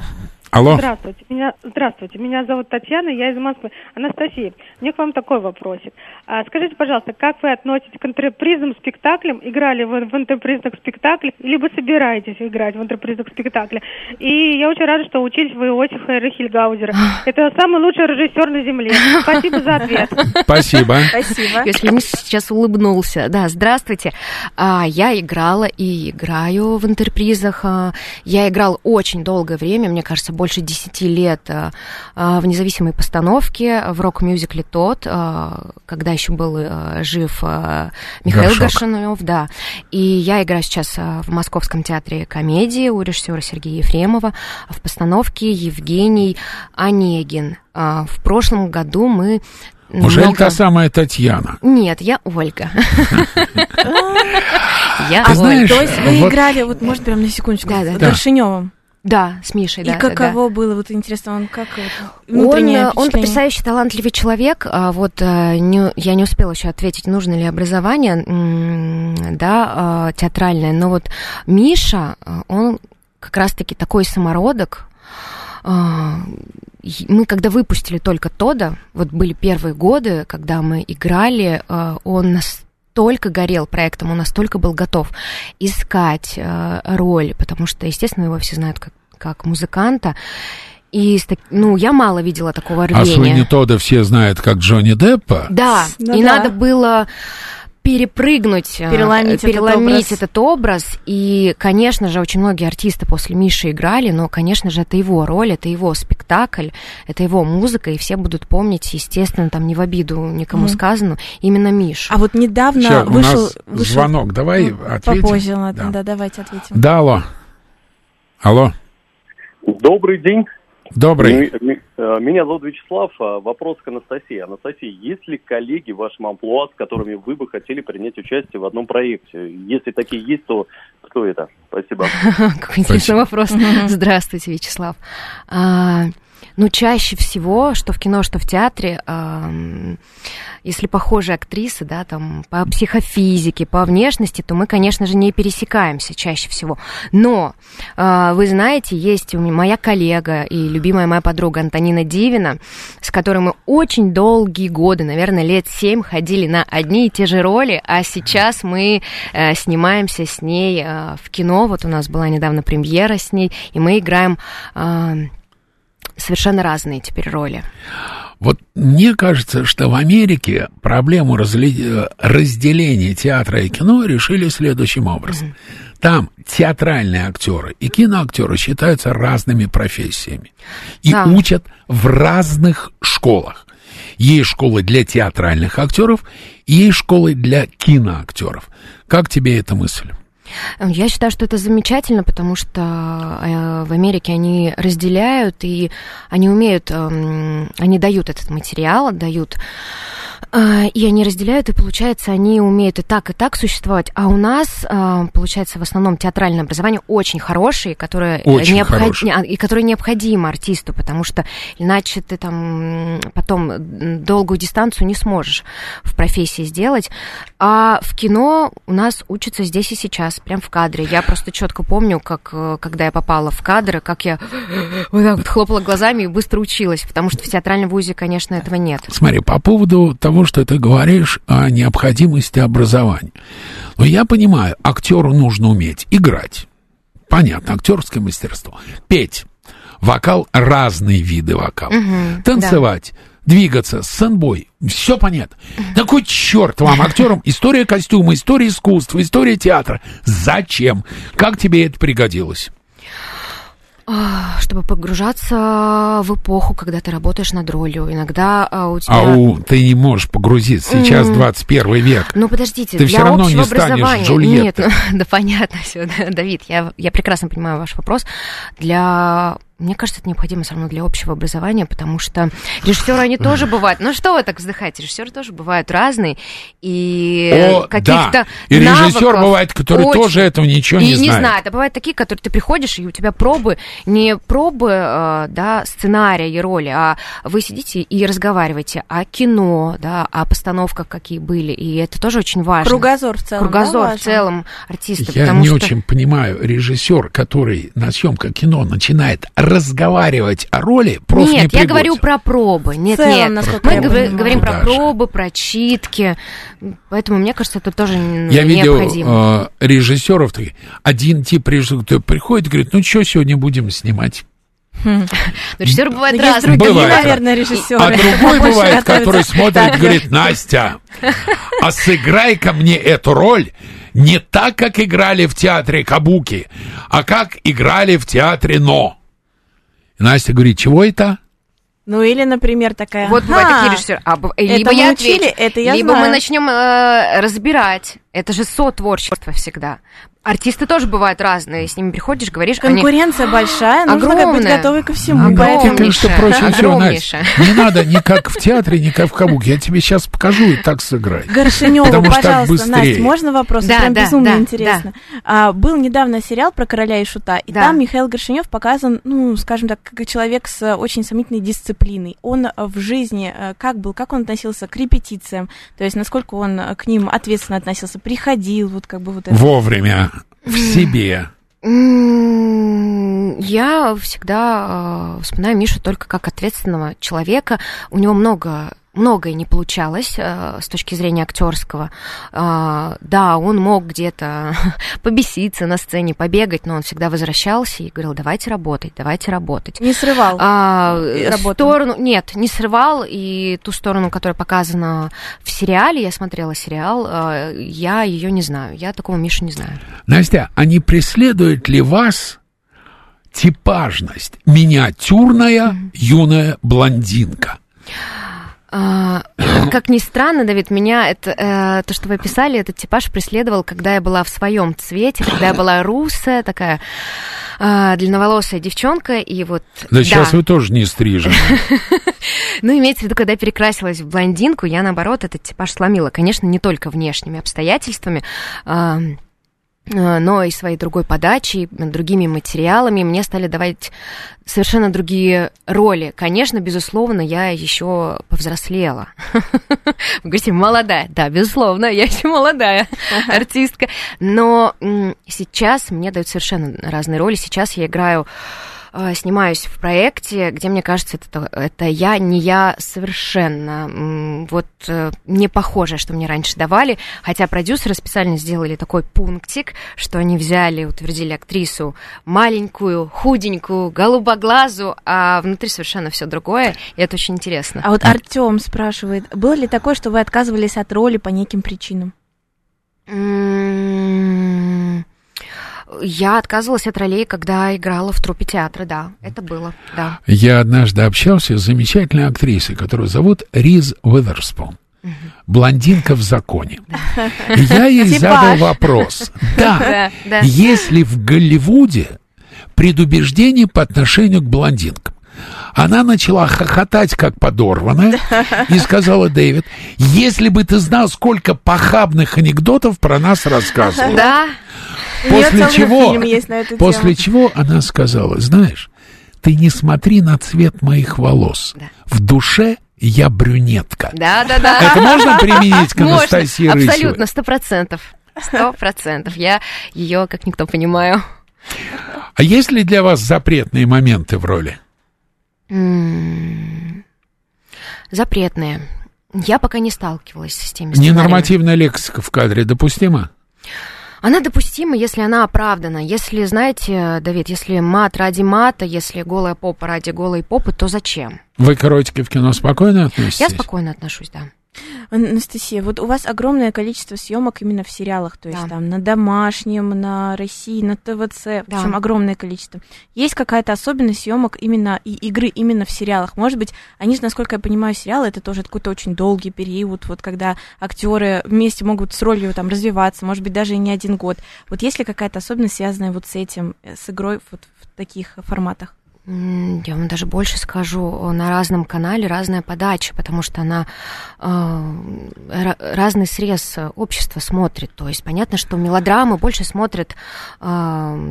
Алло. Здравствуйте, меня, здравствуйте, меня зовут Татьяна, я из Москвы. Анастасия, у меня к вам такой вопросик. А, скажите, пожалуйста, как вы относитесь к антрепризным спектаклям? Играли вы в антрепризных спектаклях, либо собираетесь играть в антрепризных спектаклях? И я очень рада, что учились вы у Иосифа Рихельгаузера. Это самый лучший режиссер на земле. Спасибо за ответ. Спасибо. Спасибо. Если не сейчас улыбнулся. Да, здравствуйте. А, я играла и играю в интерпризах. А, я играла очень долгое время, мне кажется, больше 10 лет а, а, в независимой постановке в рок-мюзикле «Тот», а, когда еще был а, жив а, Михаил Горшок. Горшинов, да. И я играю сейчас а, в Московском театре комедии у режиссера Сергея Ефремова в постановке Евгений Онегин. А, В прошлом году мы Неужели много- та самая Татьяна? нет, я Ольга. Я Ольга. знаешь, То есть вы играли, вот может прям на секундочку, Да, да, с. Горшиневым? Да, с Мишей, да. И да, каково было, вот интересно, он как вот, Он, внутреннее э, он потрясающий талантливый человек. А Вот э, не- я не успела еще ответить, нужно ли образование, да, э, театральное. Но вот Миша, э, он как раз-таки такой самородок. А, Мы когда выпустили только Тода, вот были первые годы, когда мы играли, э, он настолько горел проектом, он настолько был готов искать э, роль, потому что, естественно, его все знают как, как музыканта. И, ну, я мало видела такого А рвения. Суини Тодда все знают как Джонни Деппа. Да, Ну и да. надо было перепрыгнуть, э, Переломить этот переломить образ. этот образ. И, конечно же, очень многие артисты после Миши играли, но, конечно же, это его роль, это его спектакль, это его музыка, и все будут помнить, естественно, там не в обиду никому Мгм. сказано, именно Мишу. А вот недавно у вышел... нас вышел- звонок, давай Ну, ответим. Попозже, ладно, Да. да, давайте ответим. Да, алло. Алло, Добрый день. Добрый. Э, Меня зовут Вячеслав. А, Вопрос к Анастасии. Анастасия, есть ли коллеги в вашем амплуа, с которыми вы бы хотели принять участие в одном проекте? Если такие есть, то кто это? Спасибо. Какой интересный вопрос. Здравствуйте, Вячеслав. Ну, чаще всего, что в кино, что в театре, ам, если похожие актрисы, да, там, по психофизике, по внешности, то мы, конечно же, не пересекаемся чаще всего. Но, а, вы знаете, есть у меня моя коллега и любимая моя подруга Антонина Дивина, с которой мы очень долгие годы, наверное, лет семь ходили на одни и те же роли, а сейчас мы э, снимаемся с ней э, в кино. Вот у нас была недавно премьера с ней, и мы играем э, совершенно разные теперь роли. Вот мне кажется, что в Америке проблему разделения театра и кино решили следующим образом. Там театральные актеры и киноактеры считаются разными профессиями и Да. учат в разных школах. Есть школы для театральных актеров, есть школы для киноактеров. Как тебе эта мысль? Я считаю, что это замечательно, потому что э, в Америке они разделяют и они умеют, эм, они дают этот материал, дают и они разделяют, и получается, они умеют и так, и так существовать. А у нас, э, получается, в основном театральное образование очень хорошее, которое, Очень необход- хорошее. не, и которое необходимо артисту, потому что иначе ты там потом долгую дистанцию не сможешь в профессии сделать. А в кино у нас учатся здесь и сейчас, прям в кадре. Я просто четко помню, как э, когда я попала в кадр, как я вот так вот хлопала глазами и быстро училась, потому что в театральном вузе, конечно, этого нет. Смотри, по поводу того, что ты говоришь о необходимости образования. Ну, я понимаю, актеру нужно уметь играть. Понятно, актерское мастерство. Петь. Вокал, разные виды вокала. Мгм, Танцевать. Двигаться, сценбой, все понятно. Да какой черт вам, актерам, история костюма, история искусства, история театра. Зачем? Как тебе это пригодилось? А, Чтобы погружаться в эпоху, когда ты работаешь над ролью. Иногда а, у тебя... А у, ты не можешь погрузиться, сейчас М. 21 век. Ну, подождите, Ты всё равно не станешь. Джульеттой. Нет, ну, да понятно все, Давид, я, я прекрасно понимаю ваш вопрос. Для... Мне кажется, это необходимо все равно для общего образования, потому что режиссеры, они тоже бывают. Ну, что вы так вздыхаете? Режиссеры тоже бывают разные. И О, каких-то да. И режиссер бывает, который очень- тоже этого ничего не и знает. не знает. А бывают такие, которые ты приходишь, и у тебя пробы, не пробы, э, да, сценария и роли, а вы сидите и разговариваете о кино, да, о постановках, какие были. И это тоже очень важно. Кругозор в целом, Кругозор да, в целом артиста. Я не что... очень понимаю, режиссер, который на съемках кино начинает разговаривать о роли, просто Нет, не я говорю про пробы. Нет, целом, нет. насколько Мы понимаю. говорим про пробы, про читки. Поэтому, мне кажется, это тоже Я видел необходимо. э, режиссеров, один тип режиссеров который приходит и говорит, ну что сегодня будем снимать? Но режиссеры бывают Есть разные. другие, Бывает. наверное, режиссеры. А другой бывает, который смотрит и говорит, Настя, а сыграй-ка мне эту роль не так, как играли в театре Кабуки, а как играли в театре Но. И Настя говорит, чего это? Ну или, например, такая... Вот бывают «Ага, такие режиссеры. А, либо мы я учили, отвечу, это я либо мы знаю». начнем э, разбирать. Это же сотворчество всегда. Артисты тоже бывают разные. С ними приходишь, говоришь, они Конкуренция большая, нужно как быть Огромная. готовой ко всему. Огромная. Поэтому Ты, что проще всего, огромнейшая. Настя, не надо ни как в театре, ни как в кабуке. Я тебе сейчас покажу и так что так пожалуйста. Настя, можно вопрос? Да, Прям да, безумно да, интересно. А, был недавно сериал про короля и шута, и Да. там Михаил Горшинев показан, ну, скажем так, как человек с э, очень сомнительной дисциплиной. Он э, в жизни э, как был, как он относился к репетициям, то есть насколько он к ним ответственно относился, приходил, вот как бы вот это. Вовремя, в себе. Я всегда э, вспоминаю Мишу только как ответственного человека. У него много многое не получалось э, с точки зрения актерского. Э, да, он мог где-то побеситься на сцене, побегать, но он всегда возвращался и говорил: давайте работать, давайте работать. Не срывал. А, в работал. сторону, нет, не срывал, и ту сторону, которая показана в сериале, я смотрела сериал, э, я ее не знаю, я такого Мишу не знаю. Настя, а не преследует ли вас типажность? Миниатюрная юная блондинка. А, как ни странно, Давид, меня это э, то, что вы описали, этот типаж преследовал, когда я была в своем цвете, когда я была русая, такая а, длинноволосая девчонка, и вот. Да, сейчас вы тоже не стрижены. Ну, имеется в виду, когда я перекрасилась в блондинку, я, наоборот, этот типаж сломила. Конечно, не только внешними обстоятельствами, но и своей другой подачей, другими материалами. Мне стали давать совершенно другие роли. Конечно, безусловно, я еще повзрослела. Вы говорите, молодая. Да, безусловно, я еще молодая артистка. Но сейчас мне дают совершенно разные роли. Сейчас я играю э, снимаюсь в проекте, где, мне кажется, это, это я, не я совершенно. Вот э, не похоже, что мне раньше давали. Хотя продюсеры специально сделали такой пунктик, что они взяли, утвердили актрису маленькую, худенькую, голубоглазую, а внутри совершенно все другое. И это очень интересно. А вот Артем спрашивает, было ли такое, что вы отказывались от роли по неким причинам? Я отказывалась от ролей, когда играла в труппе театра, да, это было, да. Я однажды общался с замечательной актрисой, которую зовут Риз Уитерспун. Блондинка в законе. И я ей Типаж. задал вопрос. Да, есть ли в Голливуде предубеждение по отношению к блондинкам? Она начала хохотать, как подорванная, и сказала, Дэвид, если бы ты знал, сколько похабных анекдотов про нас рассказывала. Да, После чего, после тему. чего она сказала, знаешь, ты не смотри на цвет моих волос. Да. В душе я брюнетка. да, да, да. Это можно применить к Анастасии Рысевой? абсолютно, сто процентов. Сто процентов. Я ее как никто понимаю. А есть ли для вас запретные моменты в роли? Запретные. Я пока не сталкивалась с теми. Ненормативная лексика в кадре допустима? Она допустима, если она оправдана. Если, знаете, Давид, если мат ради мата, если голая попа ради голой попы, то зачем? Вы к эротике в кино спокойно относитесь? Я спокойно отношусь, да. Анастасия, вот у вас огромное количество съемок именно в сериалах, то есть Да. там на домашнем, на России, на ТВЦ, в Да. общем, огромное количество. Есть какая-то особенность съемок именно и игры именно в сериалах? Может быть, они же, насколько я понимаю, сериалы это тоже какой-то очень долгий период, вот когда актеры вместе могут с ролью там развиваться, может быть, даже и не один год. Вот есть ли какая-то особенность, связанная вот с этим, э, с игрой вот в таких форматах? Я вам даже больше скажу, на разном канале разная подача, потому что она э, ра- разный срез э, общества смотрит. То есть понятно, что мелодрамы больше смотрят, э, там,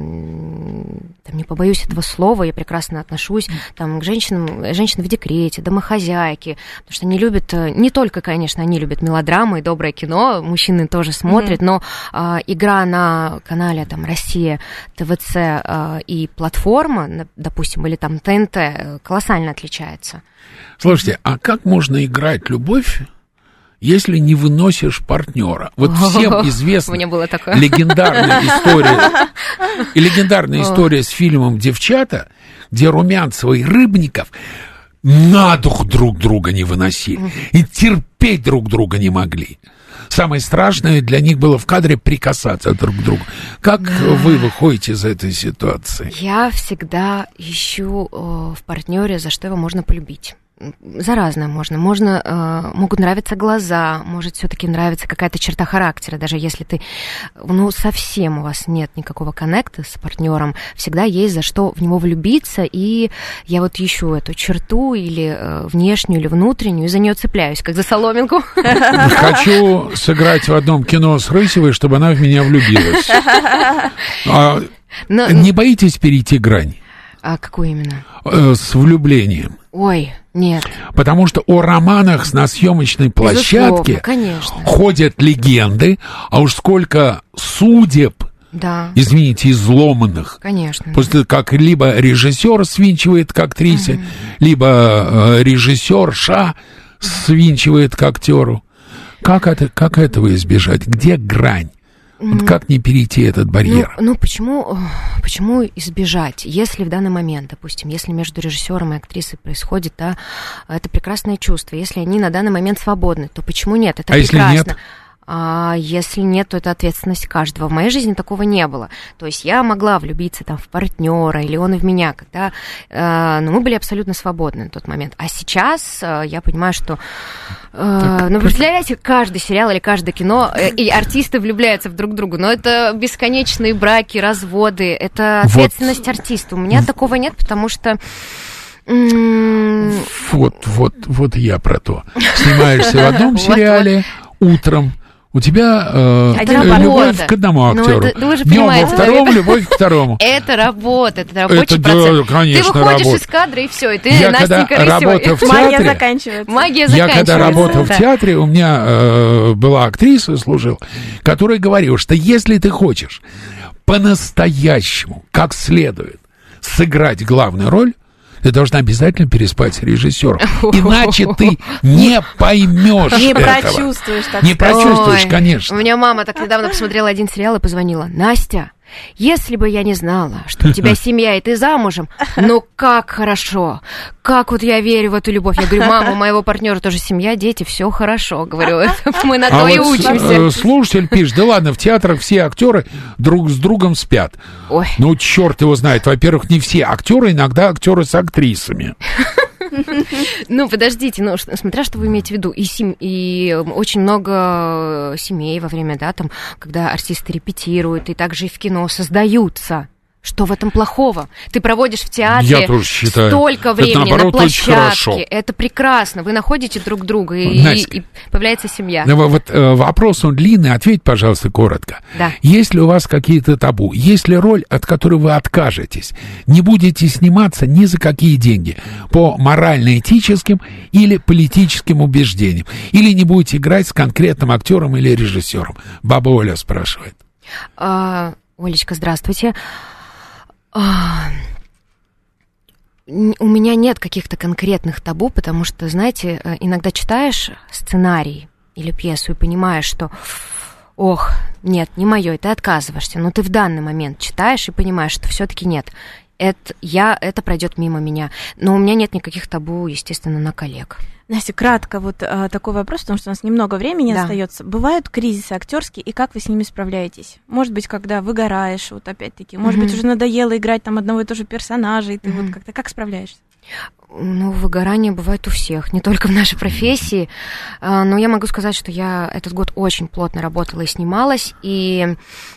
не побоюсь этого слова, я прекрасно отношусь там, к женщинам, женщинам в декрете, домохозяйки, потому что они любят, э, не только, конечно, они любят мелодрамы и доброе кино, мужчины тоже смотрят, но э, игра на канале там Россия, ТВЦ э, и платформа, допустим, или там ТНТ, э, колоссально отличается. Слушайте, а как можно играть любовь, если не выносишь партнера? Вот всем известна легендарная история, и легендарная история с фильмом «Девчата», где Румянцева и Рыбников на дух друг друга не выносили и терпеть друг друга не могли. Самое страшное для них было в кадре прикасаться друг к другу. Как вы выходите из этой ситуации? Я всегда ищу э, в партнере, за что его можно полюбить. За разное можно. Можно, э, могут нравиться глаза, может все-таки нравится какая-то черта характера, даже если ты, ну, совсем у вас нет никакого коннекта с партнером, всегда есть за что в него влюбиться, и я вот ищу эту черту или э, внешнюю, или внутреннюю, и за нее цепляюсь, как за соломинку. Хочу сыграть в одном кино с Рысевой, чтобы она в меня влюбилась. А, Но- Не боитесь перейти грань А какую именно? э, с влюблением? Ой, нет. Потому что о романах на съемочной площадке Безусловно, конечно. ходят легенды, а уж сколько судеб, Да, извините, изломанных. конечно. После как либо режиссер свинчивает к актрисе, либо э, режиссерша свинчивает к актеру. Как, это, как этого избежать? Где грань? Вот как не перейти этот барьер? Ну, ну почему, э, почему избежать? Если в данный момент, допустим, если между режиссером и актрисой происходит да, это прекрасное чувство, если они на данный момент свободны, то почему нет? Это А если прекрасно. нет? А если нет, то это ответственность каждого. В моей жизни такого не было. То есть я могла влюбиться там в партнера или он в меня, когда э, ну, мы были абсолютно свободны на тот момент. А сейчас э, я понимаю, что э, ну, представляете, каждый сериал или каждое кино, э, и артисты влюбляются в друг друга, но это бесконечные браки, разводы, это Вот. ответственность артиста. У меня такого нет, потому что Вот, вот, вот я про то. Снимаешься в одном Вот, сериале утром, у тебя э, Это э, работа. любовь к одному Ну, актеру. это- вы же Днем во втором, наверное. любовь к второму. это работа, это рабочий Это да, процесс. конечно, ты выходишь работа. из кадра и все, и ты Я когда Настенька в Магия заканчивается. Магия Я заканчивается. когда работал в Да. театре, у меня э, была актриса, служил, которая говорила, что если ты хочешь по-настоящему, как следует, сыграть главную роль, ты должна обязательно переспать с режиссером. Иначе ты не поймешь Не прочувствуешь, так Не прочувствуешь, конечно. У меня мама так недавно посмотрела один сериал и позвонила. Настя, если бы я не знала, что у тебя семья и ты замужем, ну как хорошо, как вот я верю в эту любовь. Я говорю, мама, у моего партнера тоже семья, дети, все хорошо. Говорю, «Это мы на А то и вот с- учимся. э, слушатель пишет, да ладно, в театрах все актеры друг с другом спят. Ой. Ну, черт его знает. Во-первых, не все актеры, иногда актеры с актрисами. Ну, подождите, ну, смотря что вы имеете в виду, и, сем- и очень много семей во время, да, там, когда артисты репетируют, и также и в кино создаются. Что в этом плохого? Ты проводишь в театре Я тоже считаю. столько Это, времени наоборот, на очень хорошо. площадке. Это прекрасно. Вы находите друг друга, и, Настя. и появляется семья. Ну, вот э, вопрос он длинный, ответь, пожалуйста, коротко. Да. Есть ли у вас какие-то табу? Есть ли роль, от которой вы откажетесь? Не будете сниматься ни за какие деньги по морально-этическим или политическим убеждениям? Или не будете играть с конкретным актером или режиссером? Баба Оля спрашивает. А, Олечка, здравствуйте. Н- у меня нет каких-то конкретных табу, потому что, знаете, э, иногда читаешь сценарий или пьесу и понимаешь, что ох, нет, не мое, ты отказываешься. Но ты в данный момент читаешь и понимаешь, что все-таки нет. Это, я, это пройдет мимо меня. Но у меня нет никаких табу, естественно, на коллег. Настя, кратко вот а, такой вопрос, потому что у нас немного времени Да. остается. Бывают кризисы актерские, и как вы с ними справляетесь? Может быть, когда выгораешь, вот опять-таки, может быть, Мгм. уже надоело играть там одного и того же персонажа, и ты Мгм. вот как-то как справляешься? Ну, выгорание бывает у всех, не только в нашей профессии. А, Но я могу сказать, что я этот год очень плотно работала и снималась. И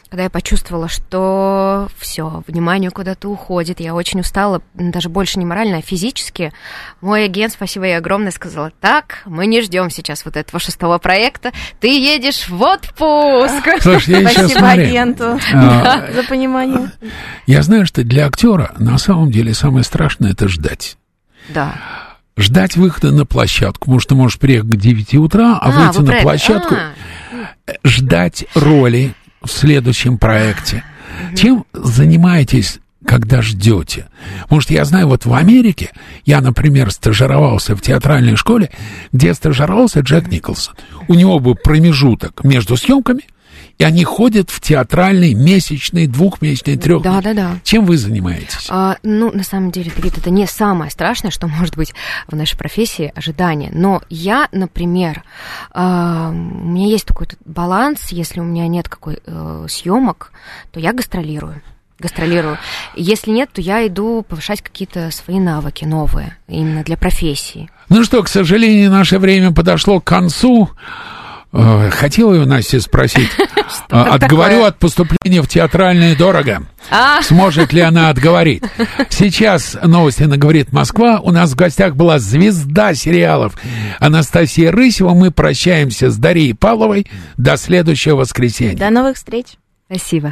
когда я почувствовала, что все, внимание куда-то уходит, я очень устала, даже больше не морально, а физически, мой агент, спасибо ей огромное, сказала, так, мы не ждем сейчас вот этого шестого проекта, ты едешь в отпуск. Слушай, я Спасибо смотри. агенту А, за понимание. Я знаю, что для актера на самом деле самое страшное это ждать. Да. Ждать выхода на площадку. Потому что ты можешь приехать к 9 утра, а, выйти вы на площадку, А, ждать роли в следующем проекте. Чем занимаетесь, когда ждете? Что я знаю, вот в Америке, я, например, стажировался в театральной школе, где стажировался Джек Николсон. У него был промежуток между съемками, и они ходят в театральный месячный, двухмесячный, трехмесячный. Да-да-да. Чем вы занимаетесь? А, ну, на самом деле, Давид, это не самое страшное, что может быть в нашей профессии ожидание. Но я, например, а, у меня есть такой баланс, если у меня нет какой э, съемок, то я гастролирую. гастролирую. Если нет, то я иду повышать какие-то свои навыки новые, именно для профессии. Ну что, к сожалению, наше время подошло к концу. Э, Хотела я у Насти спросить, э, отговорю от поступления в театральное дорого. А. Сможет ли она отговорить? Сейчас новости на «Говорит Москва». У нас в гостях была звезда сериалов Анастасия Рысева. Мы прощаемся с Дарьей Павловой. До следующего воскресенья. До новых встреч. Спасибо.